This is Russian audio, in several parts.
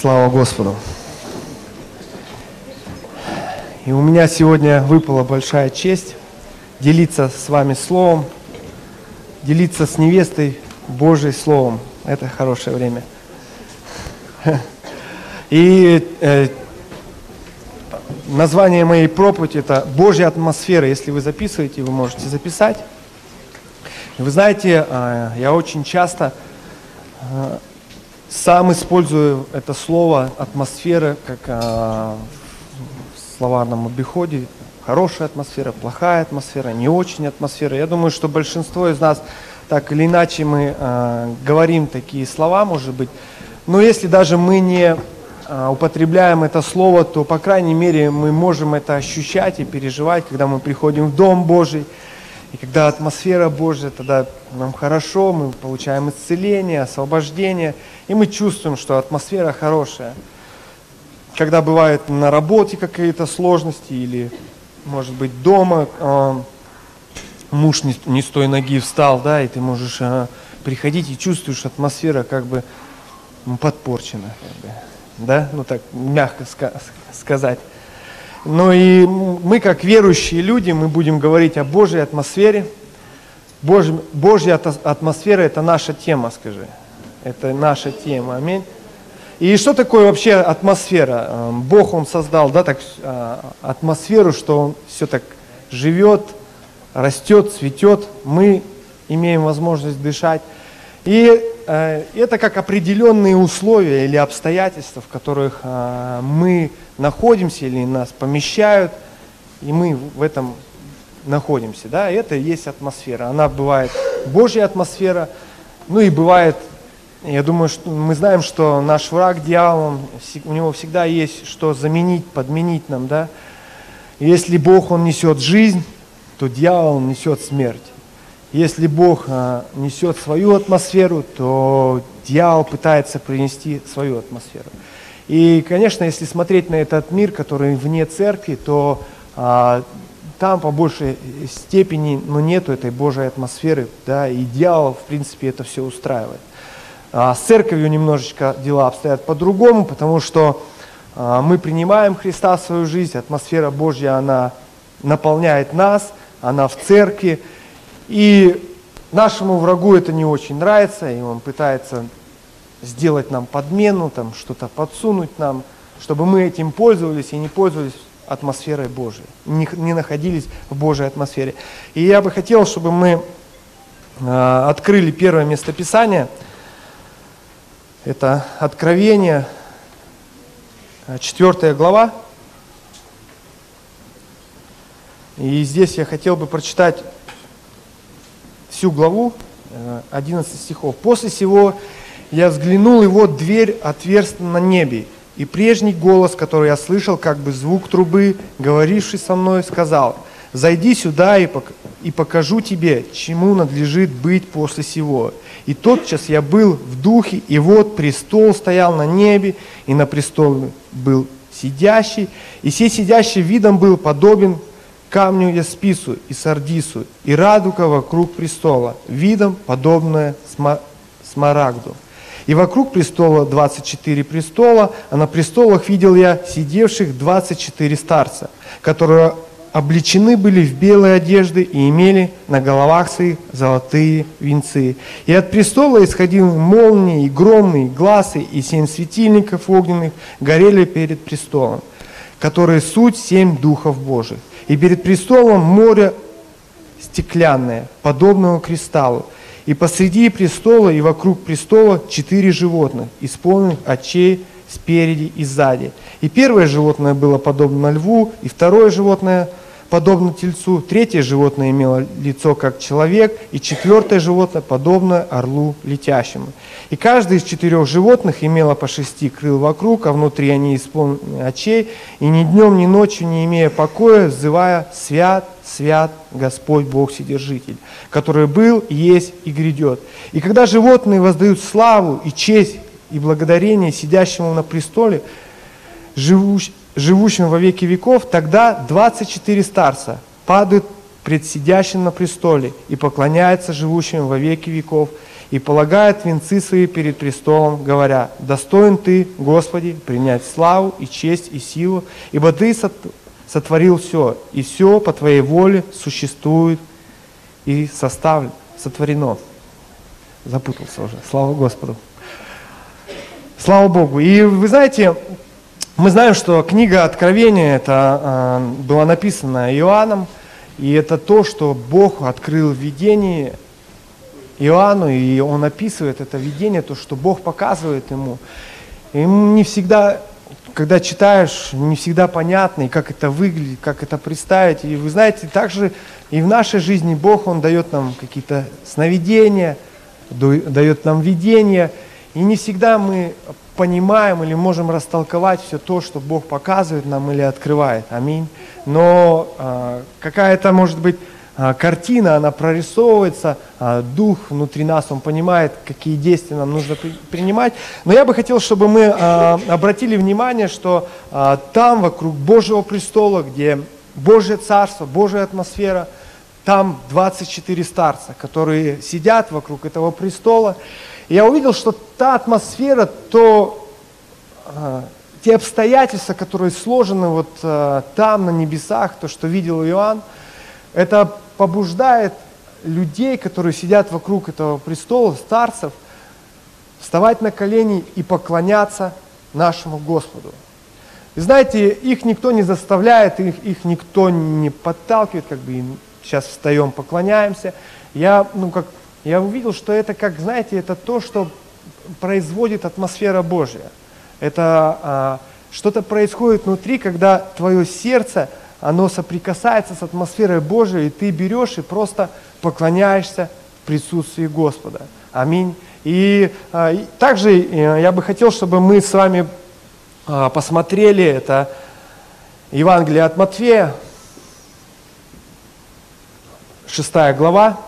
Слава Господу! И у меня сегодня выпала большая честь делиться с вами словом, делиться с невестой Божьей словом. Это хорошее время. И э, название моей проповеди это Божья атмосфера. Если вы записываете, вы можете записать. Вы знаете, э, я очень часто э, сам использую это слово атмосфера как э, в словарном обиходе. Хорошая атмосфера, плохая атмосфера, не очень атмосфера. Я думаю, что большинство из нас так или иначе мы э, говорим такие слова, может быть. Но если даже мы не э, употребляем это слово, то, по крайней мере, мы можем это ощущать и переживать, когда мы приходим в Дом Божий. И когда атмосфера Божья, тогда нам хорошо, мы получаем исцеление, освобождение, и мы чувствуем, что атмосфера хорошая. Когда бывает на работе какие-то сложности или, может быть, дома э, муж не, не с той ноги встал, да, и ты можешь э, приходить и чувствуешь атмосфера как бы подпорчена, как бы, да, ну так мягко ска- сказать. Но и мы, как верующие люди, мы будем говорить о Божьей атмосфере. Божья, Божья атмосфера – это наша тема, скажи. Это наша тема. Аминь. И что такое вообще атмосфера? Эм, Бог, Он создал да, так, э, атмосферу, что Он все так живет, растет, цветет. Мы имеем возможность дышать. И это как определенные условия или обстоятельства, в которых э, мы находимся или нас помещают, и мы в этом находимся. Да? Это и есть атмосфера. Она бывает Божья атмосфера, ну и бывает, я думаю, что мы знаем, что наш враг, дьявол, у него всегда есть что заменить, подменить нам. Да? Если Бог, Он несет жизнь, то дьявол несет смерть. Если Бог а, несет свою атмосферу, то дьявол пытается принести свою атмосферу. И, конечно, если смотреть на этот мир, который вне церкви, то а, там по большей степени ну, нету этой Божьей атмосферы, да, и дьявол, в принципе, это все устраивает. А с церковью немножечко дела обстоят по-другому, потому что а, мы принимаем Христа в свою жизнь, атмосфера Божья, она наполняет нас, она в церкви, и нашему врагу это не очень нравится, и он пытается сделать нам подмену, там, что-то подсунуть нам, чтобы мы этим пользовались и не пользовались атмосферой Божией, не, не находились в Божьей атмосфере. И я бы хотел, чтобы мы э, открыли первое местописание. Это Откровение, 4 глава. И здесь я хотел бы прочитать всю главу, 11 э, стихов. «После всего я взглянул, и вот дверь отверстна на небе, и прежний голос, который я слышал, как бы звук трубы, говоривший со мной, сказал, «Зайди сюда и, пок и покажу тебе, чему надлежит быть после сего». И тотчас я был в духе, и вот престол стоял на небе, и на престоле был сидящий, и сей сидящий видом был подобен камню яспису и сардису, и радуга вокруг престола, видом подобное смарагду. И вокруг престола 24 престола, а на престолах видел я сидевших 24 старца, которые облечены были в белые одежды и имели на головах своих золотые венцы. И от престола исходили молнии, и громные глазы, и семь светильников огненных горели перед престолом, которые суть семь духов Божьих. И перед престолом море стеклянное, подобного кристаллу. И посреди престола и вокруг престола четыре животных, исполненных очей спереди и сзади. И первое животное было подобно льву, и второе животное – подобно тельцу, третье животное имело лицо как человек, и четвертое животное подобно орлу летящему. И каждый из четырех животных имело по шести крыл вокруг, а внутри они исполнены очей, и ни днем, ни ночью, не имея покоя, взывая «Свят, свят Господь Бог Вседержитель, который был, есть и грядет». И когда животные воздают славу и честь и благодарение сидящему на престоле, живущ, живущим во веки веков, тогда 24 старца падают пред сидящим на престоле и поклоняются живущим во веки веков и полагают венцы свои перед престолом, говоря, «Достоин Ты, Господи, принять славу и честь и силу, ибо Ты сотворил все, и все по Твоей воле существует и составлено, сотворено». Запутался уже, слава Господу. Слава Богу. И вы знаете, мы знаем, что книга Откровения это э, была написана Иоанном, и это то, что Бог открыл в видении Иоанну, и он описывает это видение, то, что Бог показывает ему. И не всегда, когда читаешь, не всегда понятно, и как это выглядит, как это представить. И вы знаете, также и в нашей жизни Бог, Он дает нам какие-то сновидения, дает нам видения, и не всегда мы понимаем или можем растолковать все то, что Бог показывает нам или открывает. Аминь. Но э, какая-то, может быть, э, картина, она прорисовывается, э, дух внутри нас, он понимает, какие действия нам нужно при, принимать. Но я бы хотел, чтобы мы обратили внимание, что там, вокруг Божьего престола, где Божье царство, Божья атмосфера, там 24 старца, которые сидят вокруг этого престола я увидел, что та атмосфера, то э, те обстоятельства, которые сложены вот э, там, на небесах, то, что видел Иоанн, это побуждает людей, которые сидят вокруг этого престола, старцев, вставать на колени и поклоняться нашему Господу. И знаете, их никто не заставляет, их, их никто не подталкивает, как бы сейчас встаем, поклоняемся. Я, ну, как я увидел, что это, как, знаете, это то, что производит атмосфера Божья. Это а, что-то происходит внутри, когда твое сердце, оно соприкасается с атмосферой Божией, и ты берешь и просто поклоняешься в присутствии Господа. Аминь. И, а, и также э, я бы хотел, чтобы мы с вами а, посмотрели это Евангелие от Матфея, 6 глава,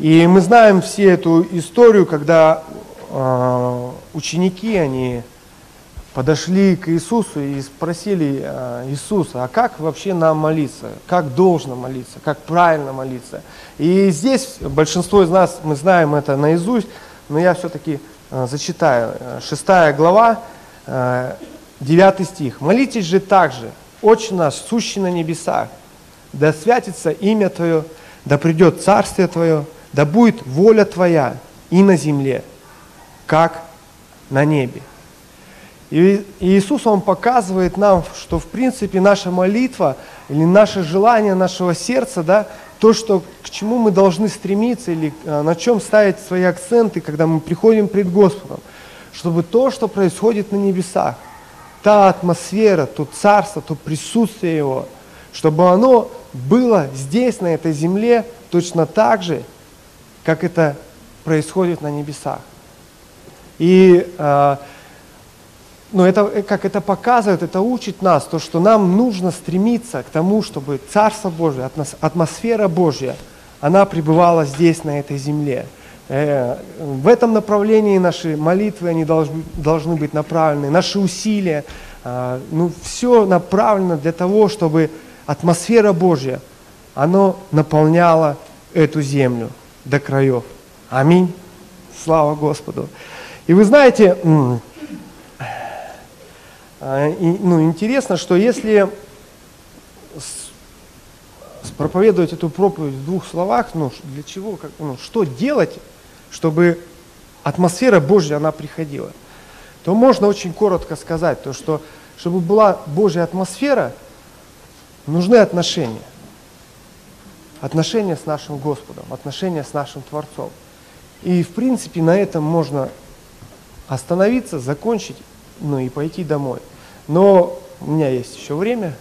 и мы знаем все эту историю, когда э, ученики, они подошли к Иисусу и спросили э, Иисуса, а как вообще нам молиться, как должно молиться, как правильно молиться. И здесь большинство из нас, мы знаем это наизусть, но я все-таки э, зачитаю. Шестая глава, э, 9 стих. «Молитесь же также, Отче наш, сущий на небесах, да святится имя Твое, да придет Царствие Твое, да будет воля Твоя и на земле, как на небе. И Иисус, Он показывает нам, что в принципе наша молитва или наше желание нашего сердца, да, то, что, к чему мы должны стремиться или а, на чем ставить свои акценты, когда мы приходим пред Господом, чтобы то, что происходит на небесах, та атмосфера, то царство, то присутствие Его, чтобы оно было здесь, на этой земле, точно так же, как это происходит на небесах. И э, ну, это, как это показывает, это учит нас, то, что нам нужно стремиться к тому, чтобы Царство Божие, атмосфера Божья, она пребывала здесь, на этой земле. Э, в этом направлении наши молитвы, они должны, должны быть направлены, наши усилия, э, ну, все направлено для того, чтобы атмосфера Божья, она наполняла эту землю до краев. Аминь. Слава Господу. И вы знаете, а, ну, интересно, что если проповедовать эту проповедь в двух словах, ну, для чего, как, ну, что делать, чтобы атмосфера Божья, она приходила, то можно очень коротко сказать, то, что чтобы была Божья атмосфера, нужны отношения отношения с нашим Господом, отношения с нашим Творцом. И, в принципе, на этом можно остановиться, закончить, ну и пойти домой. Но у меня есть еще время,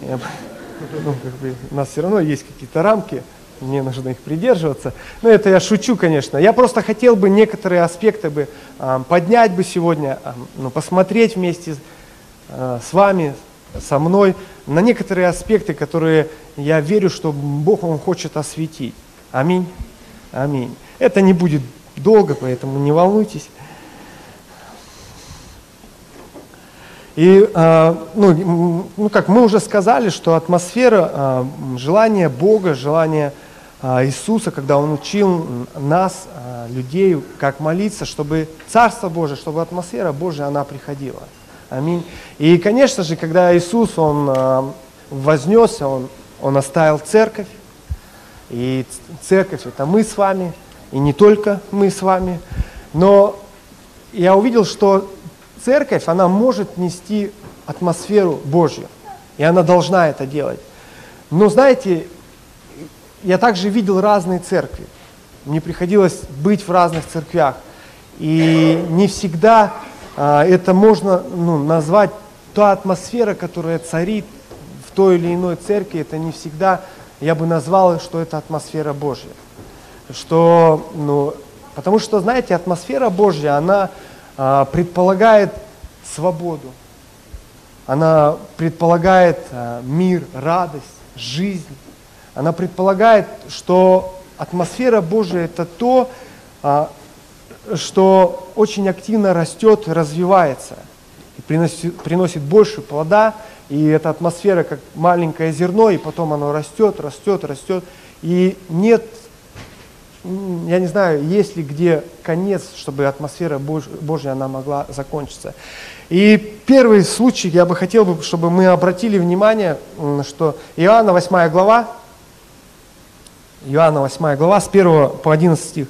ну, как бы, у нас все равно есть какие-то рамки, мне нужно их придерживаться. Но это я шучу, конечно. Я просто хотел бы некоторые аспекты бы, э, поднять бы сегодня, э, ну, посмотреть вместе э, с вами, со мной на некоторые аспекты, которые я верю, что Бог Он хочет осветить. Аминь. Аминь. Это не будет долго, поэтому не волнуйтесь. И, а, ну, ну, как мы уже сказали, что атмосфера а, желания Бога, желания а, Иисуса, когда Он учил нас людей, как молиться, чтобы Царство Божие, чтобы атмосфера Божия, она приходила. Аминь. И, конечно же, когда Иисус, Он э, вознесся, Он, он оставил церковь, и церковь это мы с вами, и не только мы с вами, но я увидел, что церковь, она может нести атмосферу Божью, и она должна это делать. Но знаете, я также видел разные церкви. Мне приходилось быть в разных церквях. И не всегда а, это можно ну, назвать та атмосфера, которая царит в той или иной церкви, это не всегда, я бы назвал, что это атмосфера Божья. Что, ну, потому что, знаете, атмосфера Божья, она а, предполагает свободу, она предполагает а, мир, радость, жизнь, она предполагает, что атмосфера Божия это то, а, что очень активно растет, развивается и приносит, приносит больше плода, и эта атмосфера как маленькое зерно, и потом оно растет, растет, растет, и нет, я не знаю, есть ли где конец, чтобы атмосфера Божья она могла закончиться. И первый случай, я бы хотел, чтобы мы обратили внимание, что Иоанна 8 глава, Иоанна 8 глава, с 1 по 11 стих.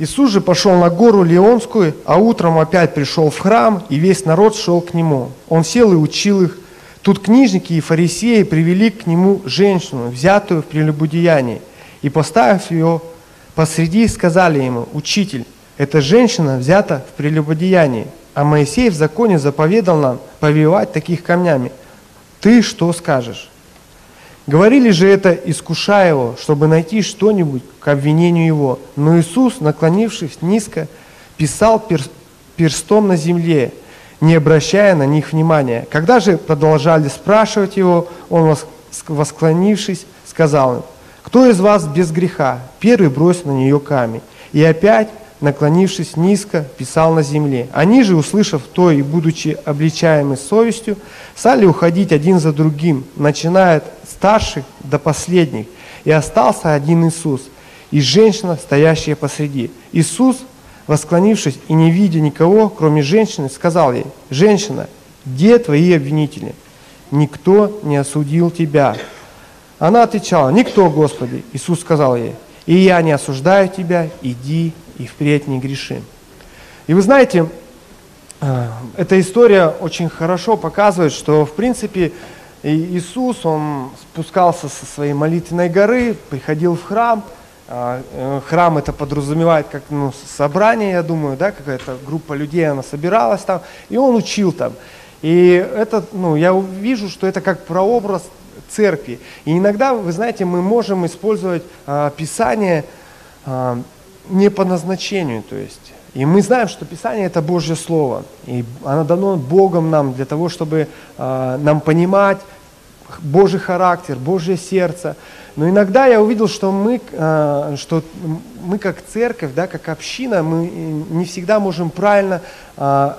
Иисус же пошел на гору Леонскую, а утром опять пришел в храм, и весь народ шел к нему. Он сел и учил их. Тут книжники и фарисеи привели к нему женщину, взятую в прелюбодеянии, и, поставив ее посреди, сказали ему, «Учитель, эта женщина взята в прелюбодеянии, а Моисей в законе заповедал нам повивать таких камнями. Ты что скажешь?» Говорили же это, искушая его, чтобы найти что-нибудь к обвинению его. Но Иисус, наклонившись низко, писал перстом на земле, не обращая на них внимания. Когда же продолжали спрашивать его, он, восклонившись, сказал им, «Кто из вас без греха? Первый бросил на нее камень». И опять наклонившись низко, писал на земле. Они же, услышав то и будучи обличаемы совестью, стали уходить один за другим, начиная старших до последних. И остался один Иисус, и женщина, стоящая посреди. Иисус, восклонившись и не видя никого, кроме женщины, сказал ей, «Женщина, где твои обвинители? Никто не осудил тебя». Она отвечала, «Никто, Господи». Иисус сказал ей, «И я не осуждаю тебя, иди и впредь не греши. И вы знаете, э, эта история очень хорошо показывает, что в принципе Иисус, он спускался со своей молитвенной горы, приходил в храм, а, э, Храм это подразумевает как ну, собрание, я думаю, да, какая-то группа людей, она собиралась там, и он учил там. И это, ну, я вижу, что это как прообраз церкви. И иногда, вы знаете, мы можем использовать а, Писание а, не по назначению, то есть. И мы знаем, что Писание это Божье Слово, и оно дано Богом нам для того, чтобы э, нам понимать Божий характер, Божье сердце. Но иногда я увидел, что мы, э, что мы как церковь, да, как община, мы не всегда можем правильно, э,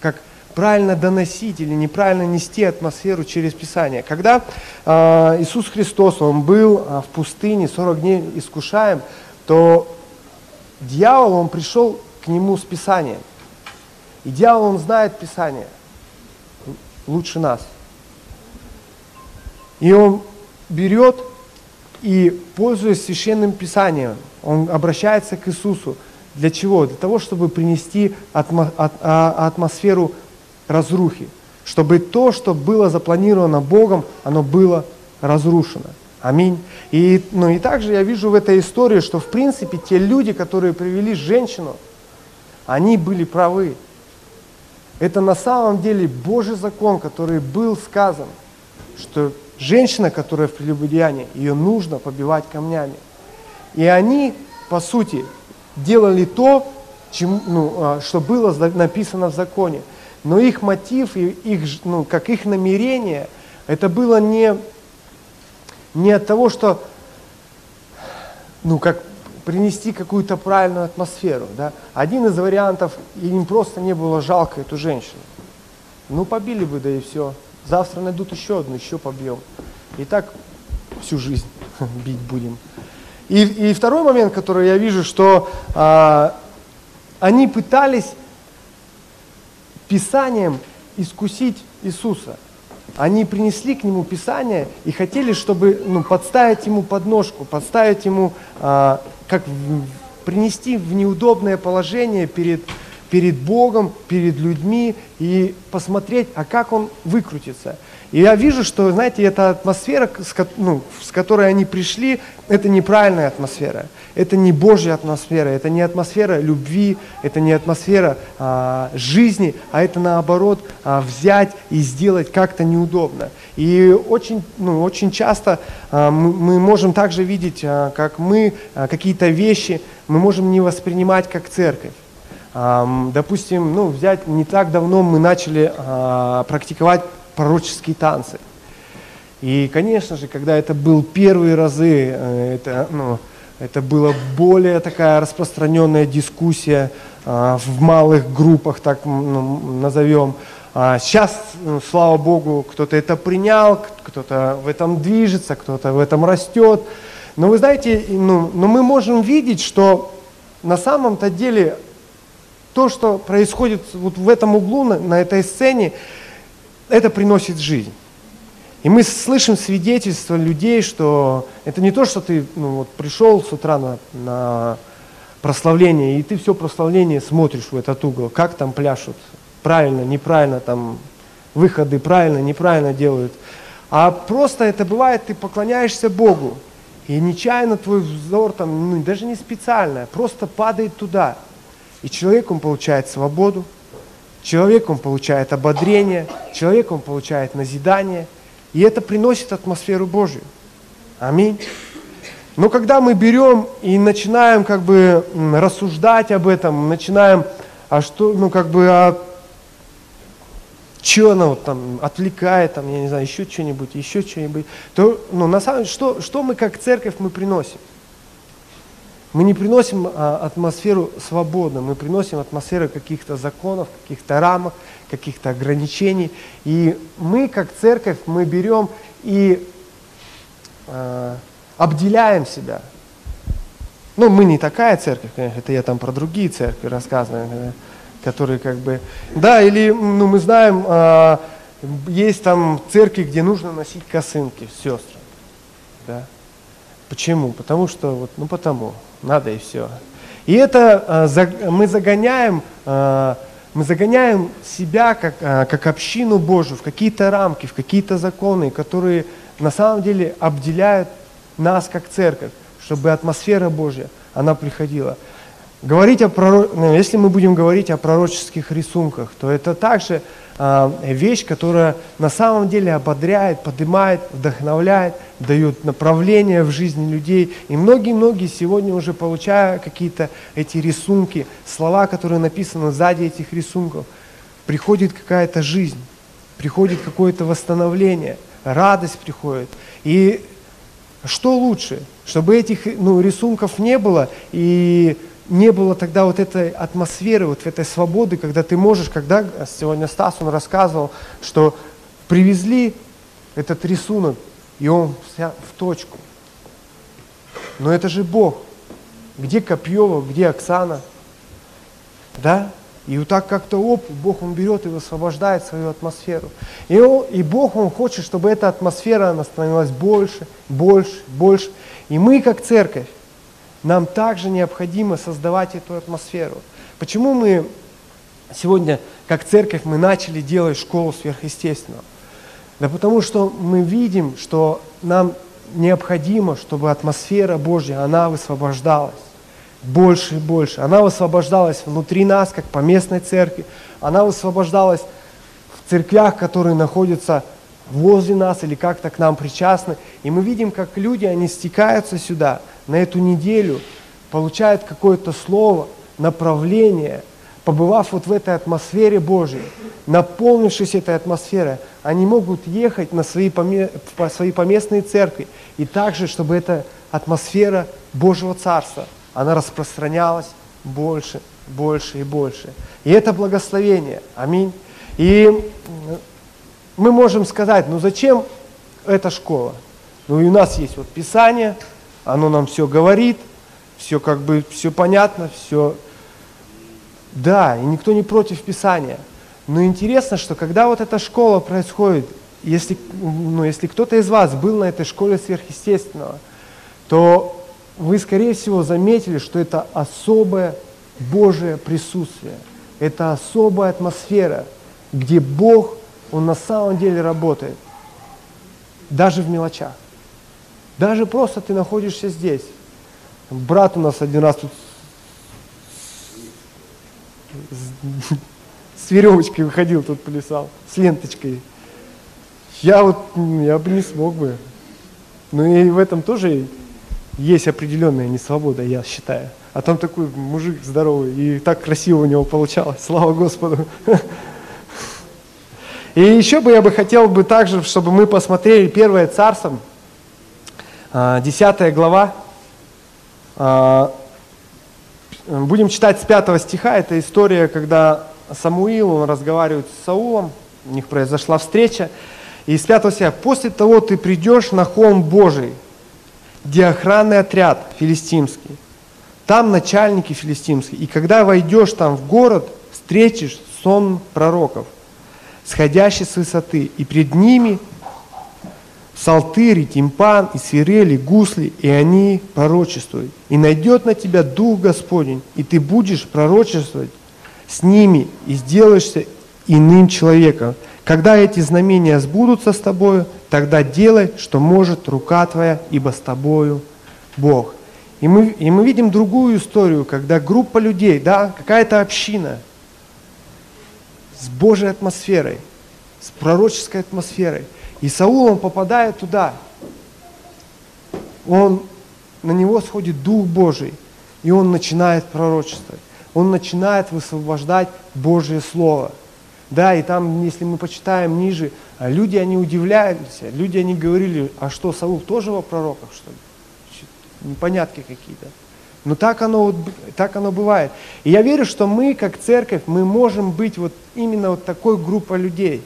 как правильно доносить или неправильно нести атмосферу через Писание. Когда э, Иисус Христос, Он был в пустыне 40 дней искушаем, то дьявол, он пришел к нему с Писанием. И дьявол, он знает Писание лучше нас. И он берет и, пользуясь священным Писанием, он обращается к Иисусу. Для чего? Для того, чтобы принести а, атмосферу разрухи. Чтобы то, что было запланировано Богом, оно было разрушено. Аминь. И, ну, и также я вижу в этой истории, что в принципе те люди, которые привели женщину, они были правы. Это на самом деле Божий закон, который был сказан, что женщина, которая в прелюбодеянии, ее нужно побивать камнями. И они, по сути, делали то, чем, ну, а, что было написано в законе. Но их мотив, и их, ну, как их намерение, это было не не от того, что, ну, как принести какую-то правильную атмосферу. Да? Один из вариантов, им просто не было жалко эту женщину. Ну, побили бы, да и все. Завтра найдут еще одну, еще побьем. И так всю жизнь бить будем. И, и второй момент, который я вижу, что а, они пытались Писанием искусить Иисуса. Они принесли к нему Писание и хотели, чтобы ну, подставить ему подножку, подставить ему, а, как в, принести в неудобное положение перед, перед Богом, перед людьми и посмотреть, а как он выкрутится. И я вижу, что, знаете, эта атмосфера, с, ну, с которой они пришли, это неправильная атмосфера. Это не Божья атмосфера, это не атмосфера любви, это не атмосфера а, жизни, а это наоборот а, взять и сделать как-то неудобно. И очень, ну, очень часто а, мы, мы можем также видеть, а, как мы а, какие-то вещи мы можем не воспринимать как церковь. Допустим, ну, взять не так давно мы начали а, практиковать пророческие танцы. И, конечно же, когда это был первые разы, э, это, ну, это была более такая распространенная дискуссия а, в малых группах, так ну, назовем. А сейчас, ну, слава Богу, кто-то это принял, кто-то в этом движется, кто-то в этом растет. Но вы знаете, ну, но мы можем видеть, что на самом-то деле то, что происходит вот в этом углу, на, на этой сцене, это приносит жизнь. И мы слышим свидетельства людей, что это не то, что ты ну, вот, пришел с утра на, на прославление, и ты все прославление смотришь в этот угол, как там пляшут, правильно, неправильно, там выходы правильно, неправильно делают. А просто это бывает, ты поклоняешься Богу, и нечаянно твой взор там, ну, даже не специально, просто падает туда. И человек, он получает свободу, человек, он получает ободрение, человек, он получает назидание – и это приносит атмосферу Божью. Аминь. Но когда мы берем и начинаем как бы рассуждать об этом, начинаем, а что, ну как бы, а что она вот там отвлекает, там, я не знаю, еще что-нибудь, еще что-нибудь, то, ну, на самом деле, что, что мы как церковь мы приносим? Мы не приносим а, атмосферу свободы, мы приносим атмосферу каких-то законов, каких-то рамок, каких-то ограничений. И мы, как церковь, мы берем и а, обделяем себя. Ну, мы не такая церковь, конечно, это я там про другие церкви рассказываю, которые как бы... Да, или ну, мы знаем, а, есть там церкви, где нужно носить косынки, сестры. Да? Почему? Потому что, вот, ну потому надо и все. И это э, мы загоняем, э, мы загоняем себя как, э, как общину Божию в какие-то рамки, в какие-то законы, которые на самом деле обделяют нас как церковь, чтобы атмосфера Божья, она приходила. Говорить о пророк... Ну, если мы будем говорить о пророческих рисунках, то это также вещь, которая на самом деле ободряет, поднимает, вдохновляет, дает направление в жизни людей. И многие-многие сегодня уже получая какие-то эти рисунки, слова, которые написаны сзади этих рисунков, приходит какая-то жизнь, приходит какое-то восстановление, радость приходит. И что лучше, чтобы этих ну, рисунков не было, и не было тогда вот этой атмосферы, вот этой свободы, когда ты можешь, когда сегодня Стас, он рассказывал, что привезли этот рисунок, и он в точку. Но это же Бог. Где Копьева, где Оксана? Да? И вот так как-то оп, Бог Он берет и высвобождает свою атмосферу. И, он, и Бог Он хочет, чтобы эта атмосфера она становилась больше, больше, больше. И мы, как церковь, нам также необходимо создавать эту атмосферу. Почему мы сегодня, как церковь, мы начали делать школу сверхъестественного? Да потому что мы видим, что нам необходимо, чтобы атмосфера Божья, она высвобождалась больше и больше. Она высвобождалась внутри нас, как по местной церкви. Она высвобождалась в церквях, которые находятся возле нас или как-то к нам причастны. И мы видим, как люди, они стекаются сюда на эту неделю, получают какое-то слово, направление, побывав вот в этой атмосфере Божьей, наполнившись этой атмосферой, они могут ехать на свои, поме... по свои поместные церкви. И также, чтобы эта атмосфера Божьего Царства, она распространялась больше, больше и больше. И это благословение. Аминь. И мы можем сказать, ну зачем эта школа? Ну и у нас есть вот Писание, оно нам все говорит, все как бы, все понятно, все... Да, и никто не против Писания. Но интересно, что когда вот эта школа происходит, если, ну, если кто-то из вас был на этой школе сверхъестественного, то вы, скорее всего, заметили, что это особое Божие присутствие. Это особая атмосфера, где Бог, Он на самом деле работает. Даже в мелочах. Даже просто ты находишься здесь. Брат у нас один раз тут с веревочкой выходил, тут плясал, с ленточкой. Я вот, я бы не смог бы. Ну и в этом тоже есть определенная несвобода, я считаю. А там такой мужик здоровый, и так красиво у него получалось, слава Господу. И еще бы я бы хотел бы также, чтобы мы посмотрели Первое Царство, 10 глава. А, будем читать с 5 стиха. Это история, когда Самуил, он разговаривает с Саулом, у них произошла встреча. И с 5 стиха, после того ты придешь на холм Божий, где охранный отряд филистимский, там начальники филистимские. И когда войдешь там в город, встретишь сон пророков, сходящий с высоты, и пред ними псалтырь, и тимпан, и свирели, гусли, и они пророчествуют. И найдет на тебя Дух Господень, и ты будешь пророчествовать с ними, и сделаешься иным человеком. Когда эти знамения сбудутся с тобою, тогда делай, что может рука твоя, ибо с тобою Бог. И мы, и мы видим другую историю, когда группа людей, да, какая-то община с Божьей атмосферой, с пророческой атмосферой. И Саул, он попадает туда. Он, на него сходит Дух Божий, и он начинает пророчествовать. Он начинает высвобождать Божье Слово – да, и там, если мы почитаем ниже, а люди, они удивлялись, люди, они говорили, а что, Саул тоже во пророках, что ли? Непонятки какие-то. Но так оно, так оно бывает. И я верю, что мы, как церковь, мы можем быть вот именно вот такой группой людей,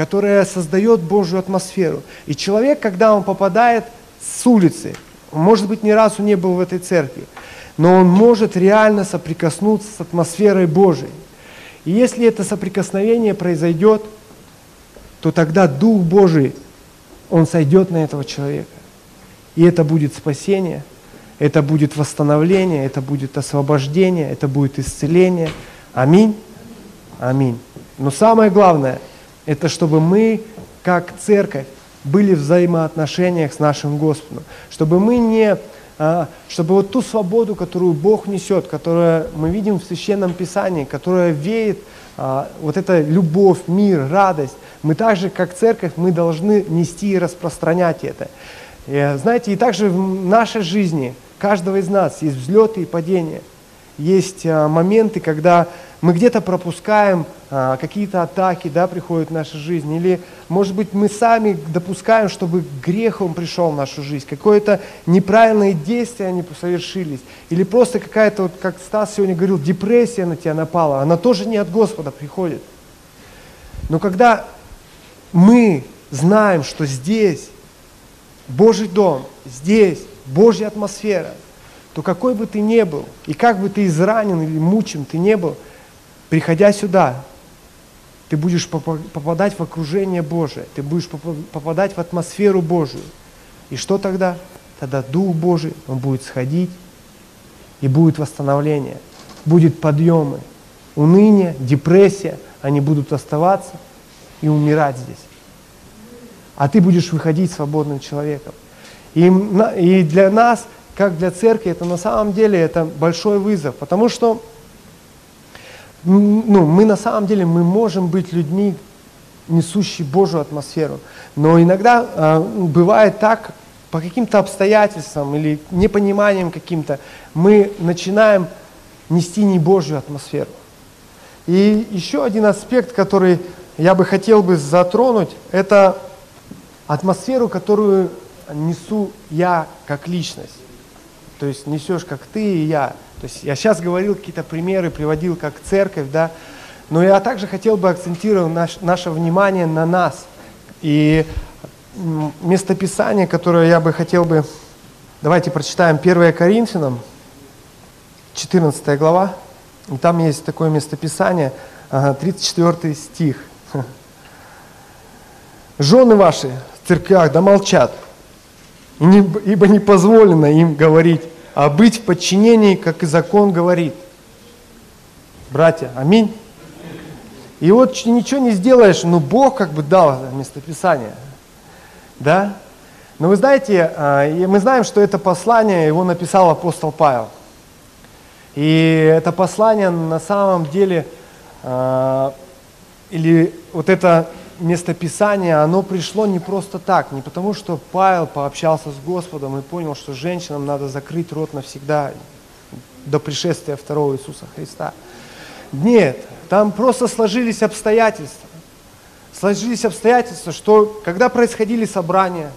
которая создает Божью атмосферу. И человек, когда он попадает с улицы, может быть, ни разу не был в этой церкви, но он может реально соприкоснуться с атмосферой Божией. И если это соприкосновение произойдет, то тогда Дух Божий, Он сойдет на этого человека. И это будет спасение, это будет восстановление, это будет освобождение, это будет исцеление. Аминь. Аминь. Но самое главное, это чтобы мы, как церковь, были в взаимоотношениях с нашим Господом. Чтобы мы не а, чтобы вот ту свободу, которую Бог несет, которую мы видим в Священном Писании, которая веет, а, вот эта любовь, мир, радость, мы также, как церковь, мы должны нести и распространять это. И, знаете, и также в нашей жизни, каждого из нас, есть взлеты и падения. Есть а, моменты, когда мы где-то пропускаем а, какие-то атаки, да, приходят в нашу жизнь, или, может быть, мы сами допускаем, чтобы грех он пришел в нашу жизнь, какое-то неправильное действие они совершились, или просто какая-то, вот, как Стас сегодня говорил, депрессия на тебя напала, она тоже не от Господа приходит. Но когда мы знаем, что здесь Божий дом, здесь Божья атмосфера, то какой бы ты ни был, и как бы ты изранен или мучим ты не был, приходя сюда, ты будешь попадать в окружение Божие, ты будешь попадать в атмосферу Божию. И что тогда? Тогда Дух Божий, Он будет сходить, и будет восстановление, будет подъемы. Уныние, депрессия, они будут оставаться и умирать здесь. А ты будешь выходить свободным человеком. И, и для нас, как для церкви, это на самом деле это большой вызов, потому что ну, мы на самом деле мы можем быть людьми, несущие Божью атмосферу. Но иногда э, бывает так, по каким-то обстоятельствам или непониманием каким-то, мы начинаем нести не Божью атмосферу. И еще один аспект, который я бы хотел бы затронуть, это атмосферу, которую несу я как личность. То есть несешь как ты и я. То есть я сейчас говорил какие-то примеры, приводил как церковь, да, но я также хотел бы акцентировать наш, наше внимание на нас. И местописание, которое я бы хотел бы Давайте прочитаем 1 Коринфянам, 14 глава. И там есть такое местописание, 34 стих. Жены ваши в церквях да молчат, ибо не позволено им говорить, а быть в подчинении, как и закон говорит. Братья, аминь. И вот ничего не сделаешь, но Бог как бы дал местописание. Да? Но вы знаете, а, мы знаем, что это послание его написал апостол Павел. И это послание на самом деле, а, или вот это местописание, оно пришло не просто так, не потому что Павел пообщался с Господом и понял, что женщинам надо закрыть рот навсегда до пришествия второго Иисуса Христа. Нет, там просто сложились обстоятельства. Сложились обстоятельства, что когда происходили собрания,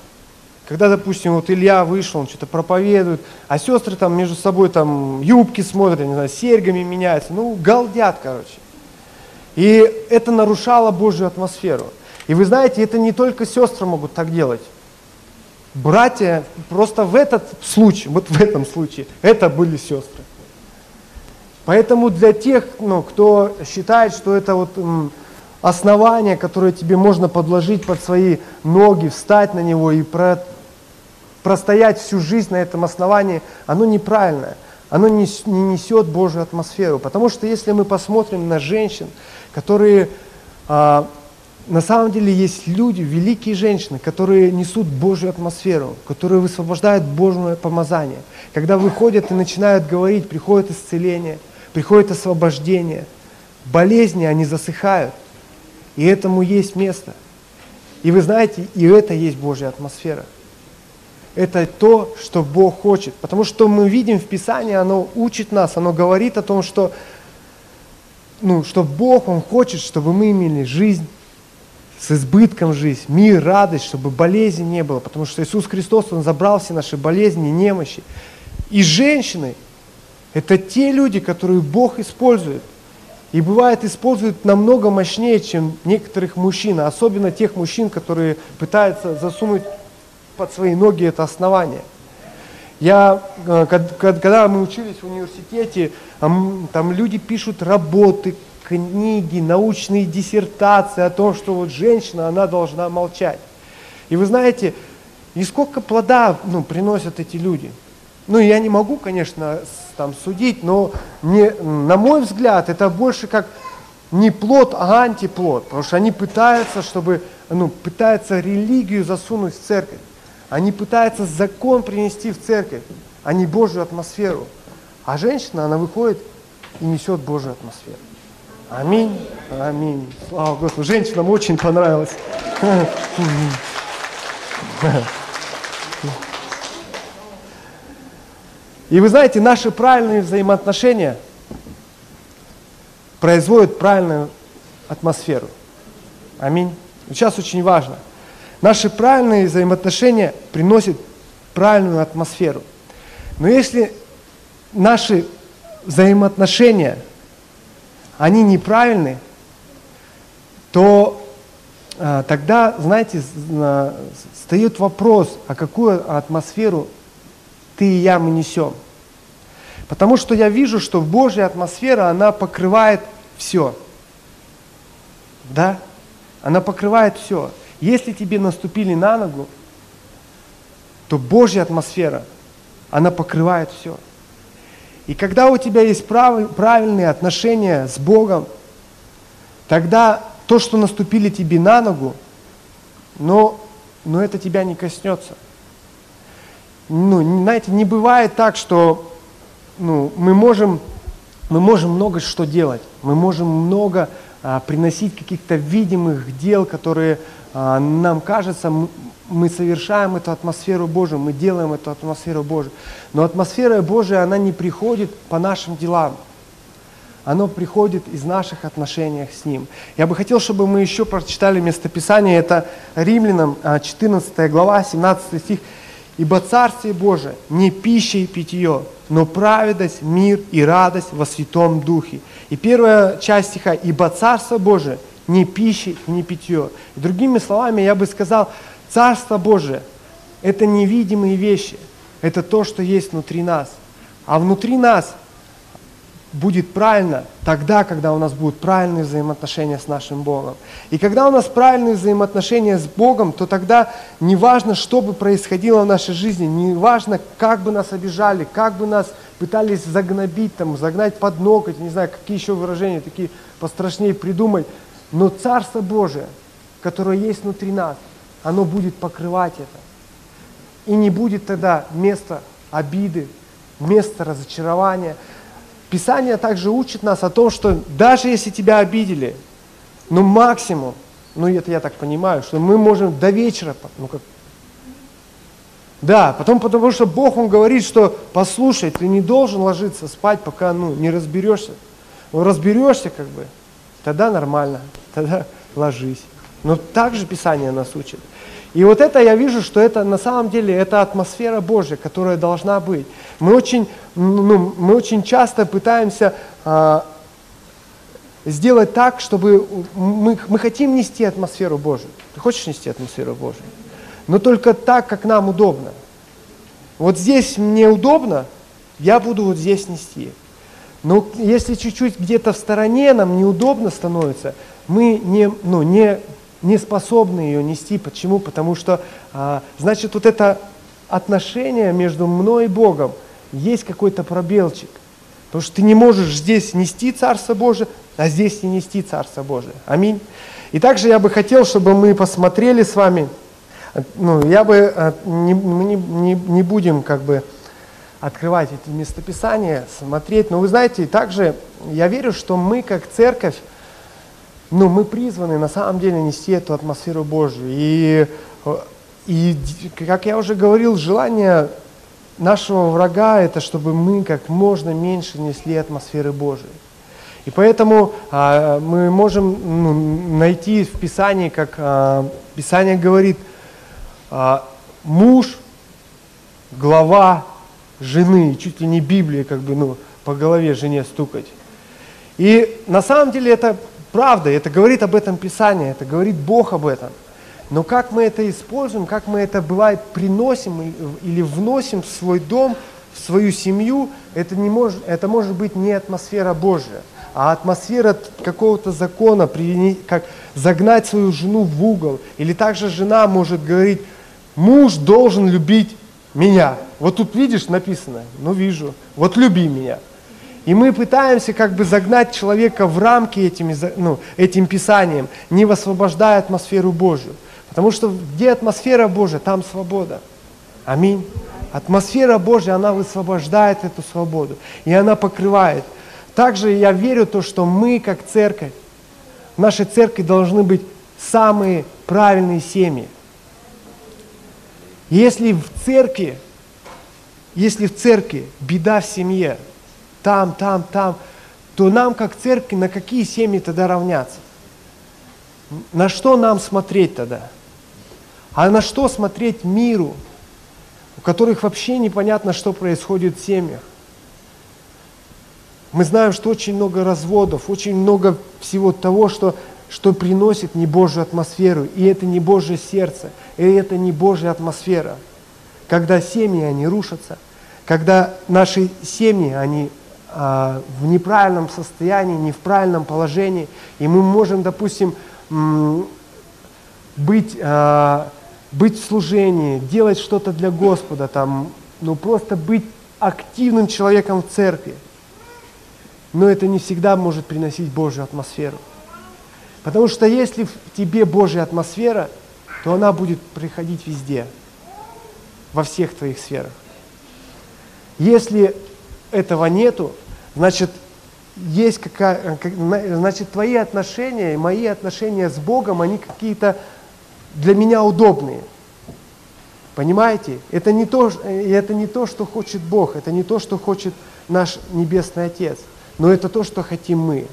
когда, допустим, вот Илья вышел, он что-то проповедует, а сестры там между собой там юбки смотрят, не знаю, серьгами меняются, ну, галдят, короче. И это нарушало Божью атмосферу. И вы знаете, это не только сестры могут так делать. Братья просто в этот случай, вот в этом случае, это были сестры. Поэтому для тех, ну, кто считает, что это вот основание, которое тебе можно подложить под свои ноги, встать на него и про, простоять всю жизнь на этом основании, оно неправильное. Оно не, не несет Божью атмосферу. Потому что если мы посмотрим на женщин, которые а, на самом деле есть люди, великие женщины, которые несут Божью атмосферу, которые высвобождают Божье помазание. Когда выходят и начинают говорить, приходит исцеление, приходит освобождение, болезни, они засыхают. И этому есть место. И вы знаете, и это есть Божья атмосфера. Это то, что Бог хочет. Потому что мы видим в Писании, оно учит нас, оно говорит о том, что, ну, что Бог, Он хочет, чтобы мы имели жизнь с избытком жизнь, мир, радость, чтобы болезни не было. Потому что Иисус Христос, Он забрал все наши болезни, немощи. И женщины – это те люди, которые Бог использует. И бывает используют намного мощнее, чем некоторых мужчин, особенно тех мужчин, которые пытаются засунуть под свои ноги это основание. Я, э, когда мы учились в университете, там люди пишут работы, книги, научные диссертации о том, что вот женщина, она должна молчать. И вы знаете, и сколько плода ну, приносят эти люди. Ну, я не могу, конечно, там судить, но мне, на мой взгляд, это больше как не плод, а антиплод, потому что они пытаются, чтобы, ну, пытаются религию засунуть в церковь. Они пытаются закон принести в церковь, а не Божью атмосферу. А женщина, она выходит и несет Божью атмосферу. Аминь. Аминь. Слава Господу. Женщинам очень понравилось. И вы знаете, наши правильные взаимоотношения производят правильную атмосферу. Аминь. Сейчас очень важно – Наши правильные взаимоотношения приносят правильную атмосферу. Но если наши взаимоотношения, они неправильны, то а, тогда, знаете, встает вопрос, а какую атмосферу ты и я мы несем. Потому что я вижу, что Божья атмосфера, она покрывает все. Да? Она покрывает все. Если тебе наступили на ногу, то Божья атмосфера, она покрывает все. И когда у тебя есть правильные отношения с Богом, тогда то, что наступили тебе на ногу, но, но это тебя не коснется. Ну, знаете, не бывает так, что ну, мы, можем, мы можем много что делать, мы можем много а, приносить каких-то видимых дел, которые нам кажется, мы совершаем эту атмосферу Божию, мы делаем эту атмосферу Божию. Но атмосфера Божия, она не приходит по нашим делам. Оно приходит из наших отношений с Ним. Я бы хотел, чтобы мы еще прочитали местописание. Это Римлянам 14 а, глава, 17 стих. «Ибо Царствие Божие не пища и питье, но праведность, мир и радость во Святом Духе». И первая часть стиха «Ибо Царство Божие – не пищи и не питье. И другими словами, я бы сказал, Царство Божие – это невидимые вещи. это то, что есть внутри нас. А внутри нас будет правильно тогда, когда у нас будут правильные взаимоотношения с нашим Богом. И когда у нас правильные взаимоотношения с Богом, то тогда не важно, что бы происходило в нашей жизни, не важно, как бы нас обижали, как бы нас пытались загнобить, там, загнать под ноготь, не знаю, какие еще выражения такие пострашнее придумать. Но Царство Божие, которое есть внутри нас, оно будет покрывать это. И не будет тогда места обиды, места разочарования – Писание также учит нас о том, что даже если тебя обидели, ну максимум, ну это я так понимаю, что мы можем до вечера, ну как, да, потом потому что Бог, Он говорит, что послушай, ты не должен ложиться спать, пока ну, не разберешься. Ну, разберешься как бы, тогда нормально, тогда ложись. Но также Писание нас учит. И вот это я вижу, что это на самом деле это атмосфера Божья, которая должна быть. Мы очень, ну, мы очень часто пытаемся а, сделать так, чтобы мы, мы хотим нести атмосферу Божью. Ты хочешь нести атмосферу Божью? Но только так, как нам удобно. Вот здесь мне удобно, я буду вот здесь нести. Но если чуть-чуть где-то в стороне нам неудобно становится, мы не, ну, не не способны ее нести. Почему? Потому что, а, значит, вот это отношение между мной и Богом, есть какой-то пробелчик. Потому что ты не можешь здесь нести Царство Божие, а здесь не нести Царство Божие. Аминь. И также я бы хотел, чтобы мы посмотрели с вами, ну, я бы, а, не, не, не будем как бы открывать эти местописания, смотреть, но вы знаете, также я верю, что мы как церковь, но мы призваны на самом деле нести эту атмосферу Божью. И, и как я уже говорил, желание нашего врага это, чтобы мы как можно меньше несли атмосферы Божией. И поэтому а, мы можем ну, найти в Писании, как а, Писание говорит, а, муж, глава жены, чуть ли не Библия, как бы, ну, по голове жене стукать. И на самом деле это правда, это говорит об этом Писание, это говорит Бог об этом. Но как мы это используем, как мы это бывает приносим или вносим в свой дом, в свою семью, это, не может, это может быть не атмосфера Божья, а атмосфера какого-то закона, как загнать свою жену в угол. Или также жена может говорить, муж должен любить меня. Вот тут видишь написано, ну вижу, вот люби меня. И мы пытаемся как бы загнать человека в рамки этими, ну, этим писанием, не высвобождая атмосферу Божью. Потому что где атмосфера Божья, там свобода. Аминь. Атмосфера Божья, она высвобождает эту свободу. И она покрывает. Также я верю то, что мы, как церковь, в нашей церкви должны быть самые правильные семьи. Если в церкви, если в церкви беда в семье, там, там, там, то нам, как церкви, на какие семьи тогда равняться? На что нам смотреть тогда? А на что смотреть миру, у которых вообще непонятно, что происходит в семьях? Мы знаем, что очень много разводов, очень много всего того, что, что приносит не Божью атмосферу, и это не Божье сердце, и это не Божья атмосфера. Когда семьи, они рушатся, когда наши семьи, они а, в неправильном состоянии, не в правильном положении, и мы можем, допустим, быть, а, быть в служении, делать что-то для Господа, там, ну просто быть активным человеком в церкви. Но это не всегда может приносить Божью атмосферу. Потому что если в тебе Божья атмосфера, то она будет приходить везде, во всех твоих сферах. Если этого нету, значит, есть какая, значит, твои отношения и мои отношения с Богом, они какие-то для меня удобные. Понимаете? Это не, то, это не то, что хочет Бог, это не то, что хочет наш Небесный Отец, но это то, что хотим мы.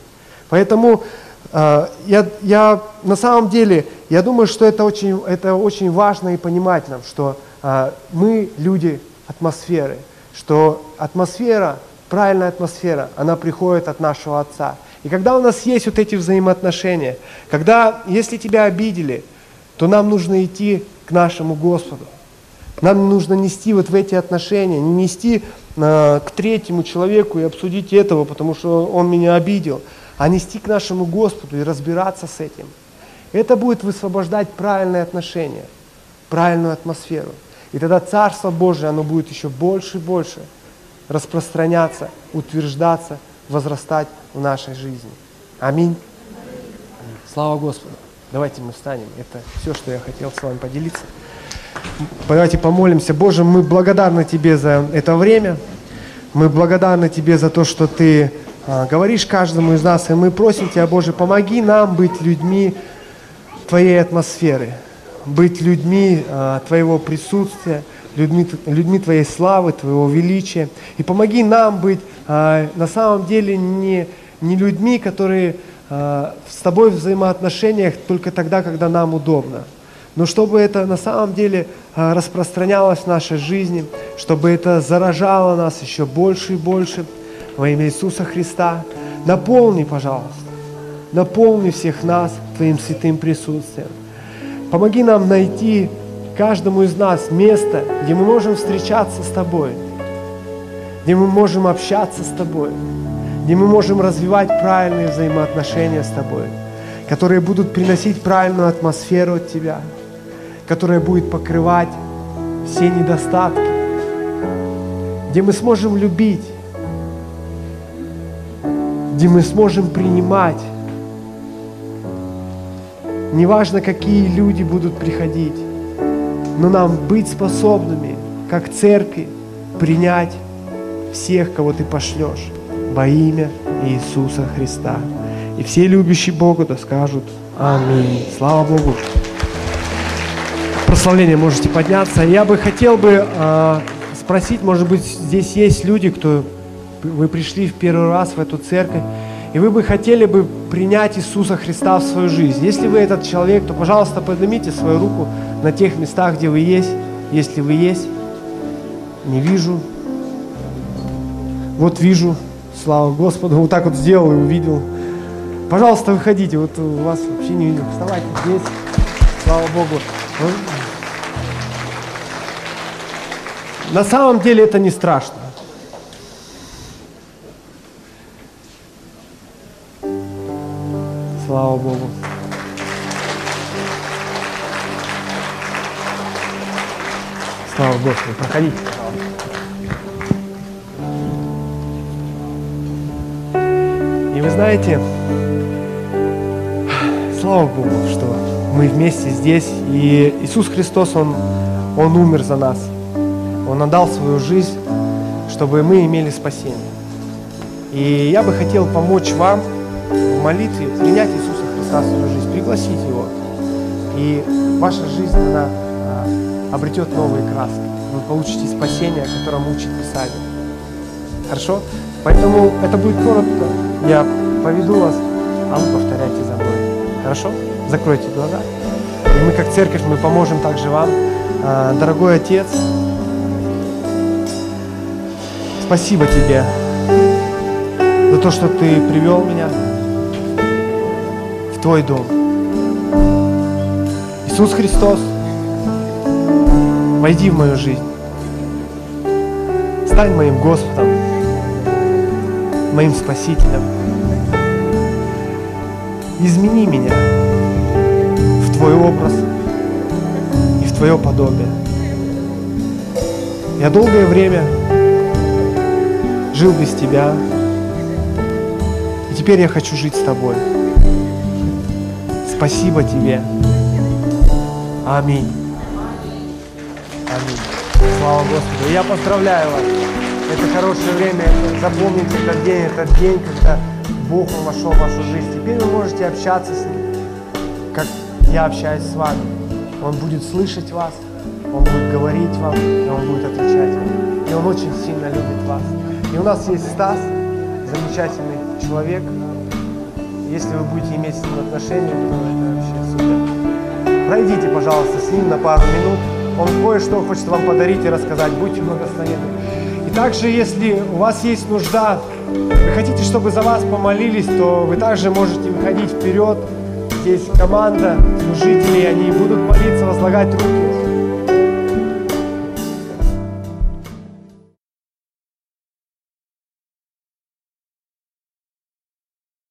Поэтому я, я на самом деле, я думаю, что это очень, это очень важно и понимать нам, что э, мы люди атмосферы, что атмосфера правильная атмосфера, она приходит от нашего Отца. И когда у нас есть вот эти взаимоотношения, когда, если тебя обидели, то нам нужно идти к нашему Господу. Нам нужно нести вот в эти отношения, не нести э, к третьему человеку и обсудить этого, потому что он меня обидел, а нести к нашему Господу и разбираться с этим. Это будет высвобождать правильные отношения, правильную атмосферу. И тогда Царство Божие, оно будет еще больше и больше распространяться, утверждаться, возрастать в нашей жизни. Аминь. Слава Господу. Давайте мы встанем. Это все, что я хотел с вами поделиться. Давайте помолимся. Боже, мы благодарны Тебе за это время. Мы благодарны Тебе за то, что Ты говоришь каждому из нас. И мы просим Тебя, Боже, помоги нам быть людьми Твоей атмосферы, быть людьми а, Твоего присутствия, людьми, людьми Твоей славы, Твоего величия. И помоги нам быть а, на самом деле не, не людьми, которые а, с Тобой в взаимоотношениях только тогда, когда нам удобно. Но чтобы это на самом деле а, распространялось в нашей жизни, чтобы это заражало нас еще больше и больше во имя Иисуса Христа. Наполни, пожалуйста, наполни всех нас Твоим святым присутствием. Помоги нам найти каждому из нас место, где мы можем встречаться с Тобой, где мы можем общаться с Тобой, где мы можем развивать правильные взаимоотношения с Тобой, которые будут приносить правильную атмосферу от Тебя, которая будет покрывать все недостатки, где мы сможем любить, где мы сможем принимать. Неважно, какие люди будут приходить, но нам быть способными, как церкви, принять всех, кого Ты пошлешь во имя Иисуса Христа. И все любящие Бога да скажут Аминь. Слава Богу. Прославление можете подняться. Я бы хотел бы э, спросить, может быть, здесь есть люди, кто вы пришли в первый раз в эту церковь, и вы бы хотели бы принять Иисуса Христа в свою жизнь. Если вы этот человек, то, пожалуйста, поднимите свою руку на тех местах, где вы есть, если вы есть. Не вижу. Вот вижу. Слава Господу. Вот так вот сделал и увидел. Пожалуйста, выходите. Вот у вас вообще не видно. Вставайте здесь. Слава Богу. На самом деле это не страшно. Слава Богу. Слава Господу. Проходите, И вы знаете, слава Богу, что мы вместе здесь. И Иисус Христос, Он, Он умер за нас. Он отдал свою жизнь, чтобы мы имели спасение. И я бы хотел помочь вам в молитве принять Иисуса Христа в свою жизнь, пригласить Его. И ваша жизнь, она а, обретет новые краски. Вы получите спасение, о котором учит Писание. Хорошо? Поэтому это будет коротко. Я поведу вас, а вы повторяйте за мной. Хорошо? Закройте глаза. И мы, как церковь, мы поможем также вам. А, дорогой Отец, спасибо Тебе за то, что Ты привел меня Твой дом. Иисус Христос, войди в мою жизнь. Стань моим Господом, моим Спасителем. Измени меня в Твой образ и в Твое подобие. Я долгое время жил без Тебя, и теперь я хочу жить с Тобой. Спасибо Тебе. Аминь. Аминь. Слава Господу. Я поздравляю вас. Это хорошее время. Запомните этот день, этот день, когда Бог вошел в вашу жизнь. Теперь вы можете общаться с Ним, как я общаюсь с вами. Он будет слышать вас, Он будет говорить вам, и Он будет отвечать вам. И Он очень сильно любит вас. И у нас есть Стас, замечательный человек. Если вы будете иметь с ним отношения, то это вообще супер. Пройдите, пожалуйста, с ним на пару минут. Он кое-что хочет вам подарить и рассказать. Будьте благословенны. И также, если у вас есть нужда, вы хотите, чтобы за вас помолились, то вы также можете выходить вперед. Здесь команда служителей, они будут молиться, возлагать руки.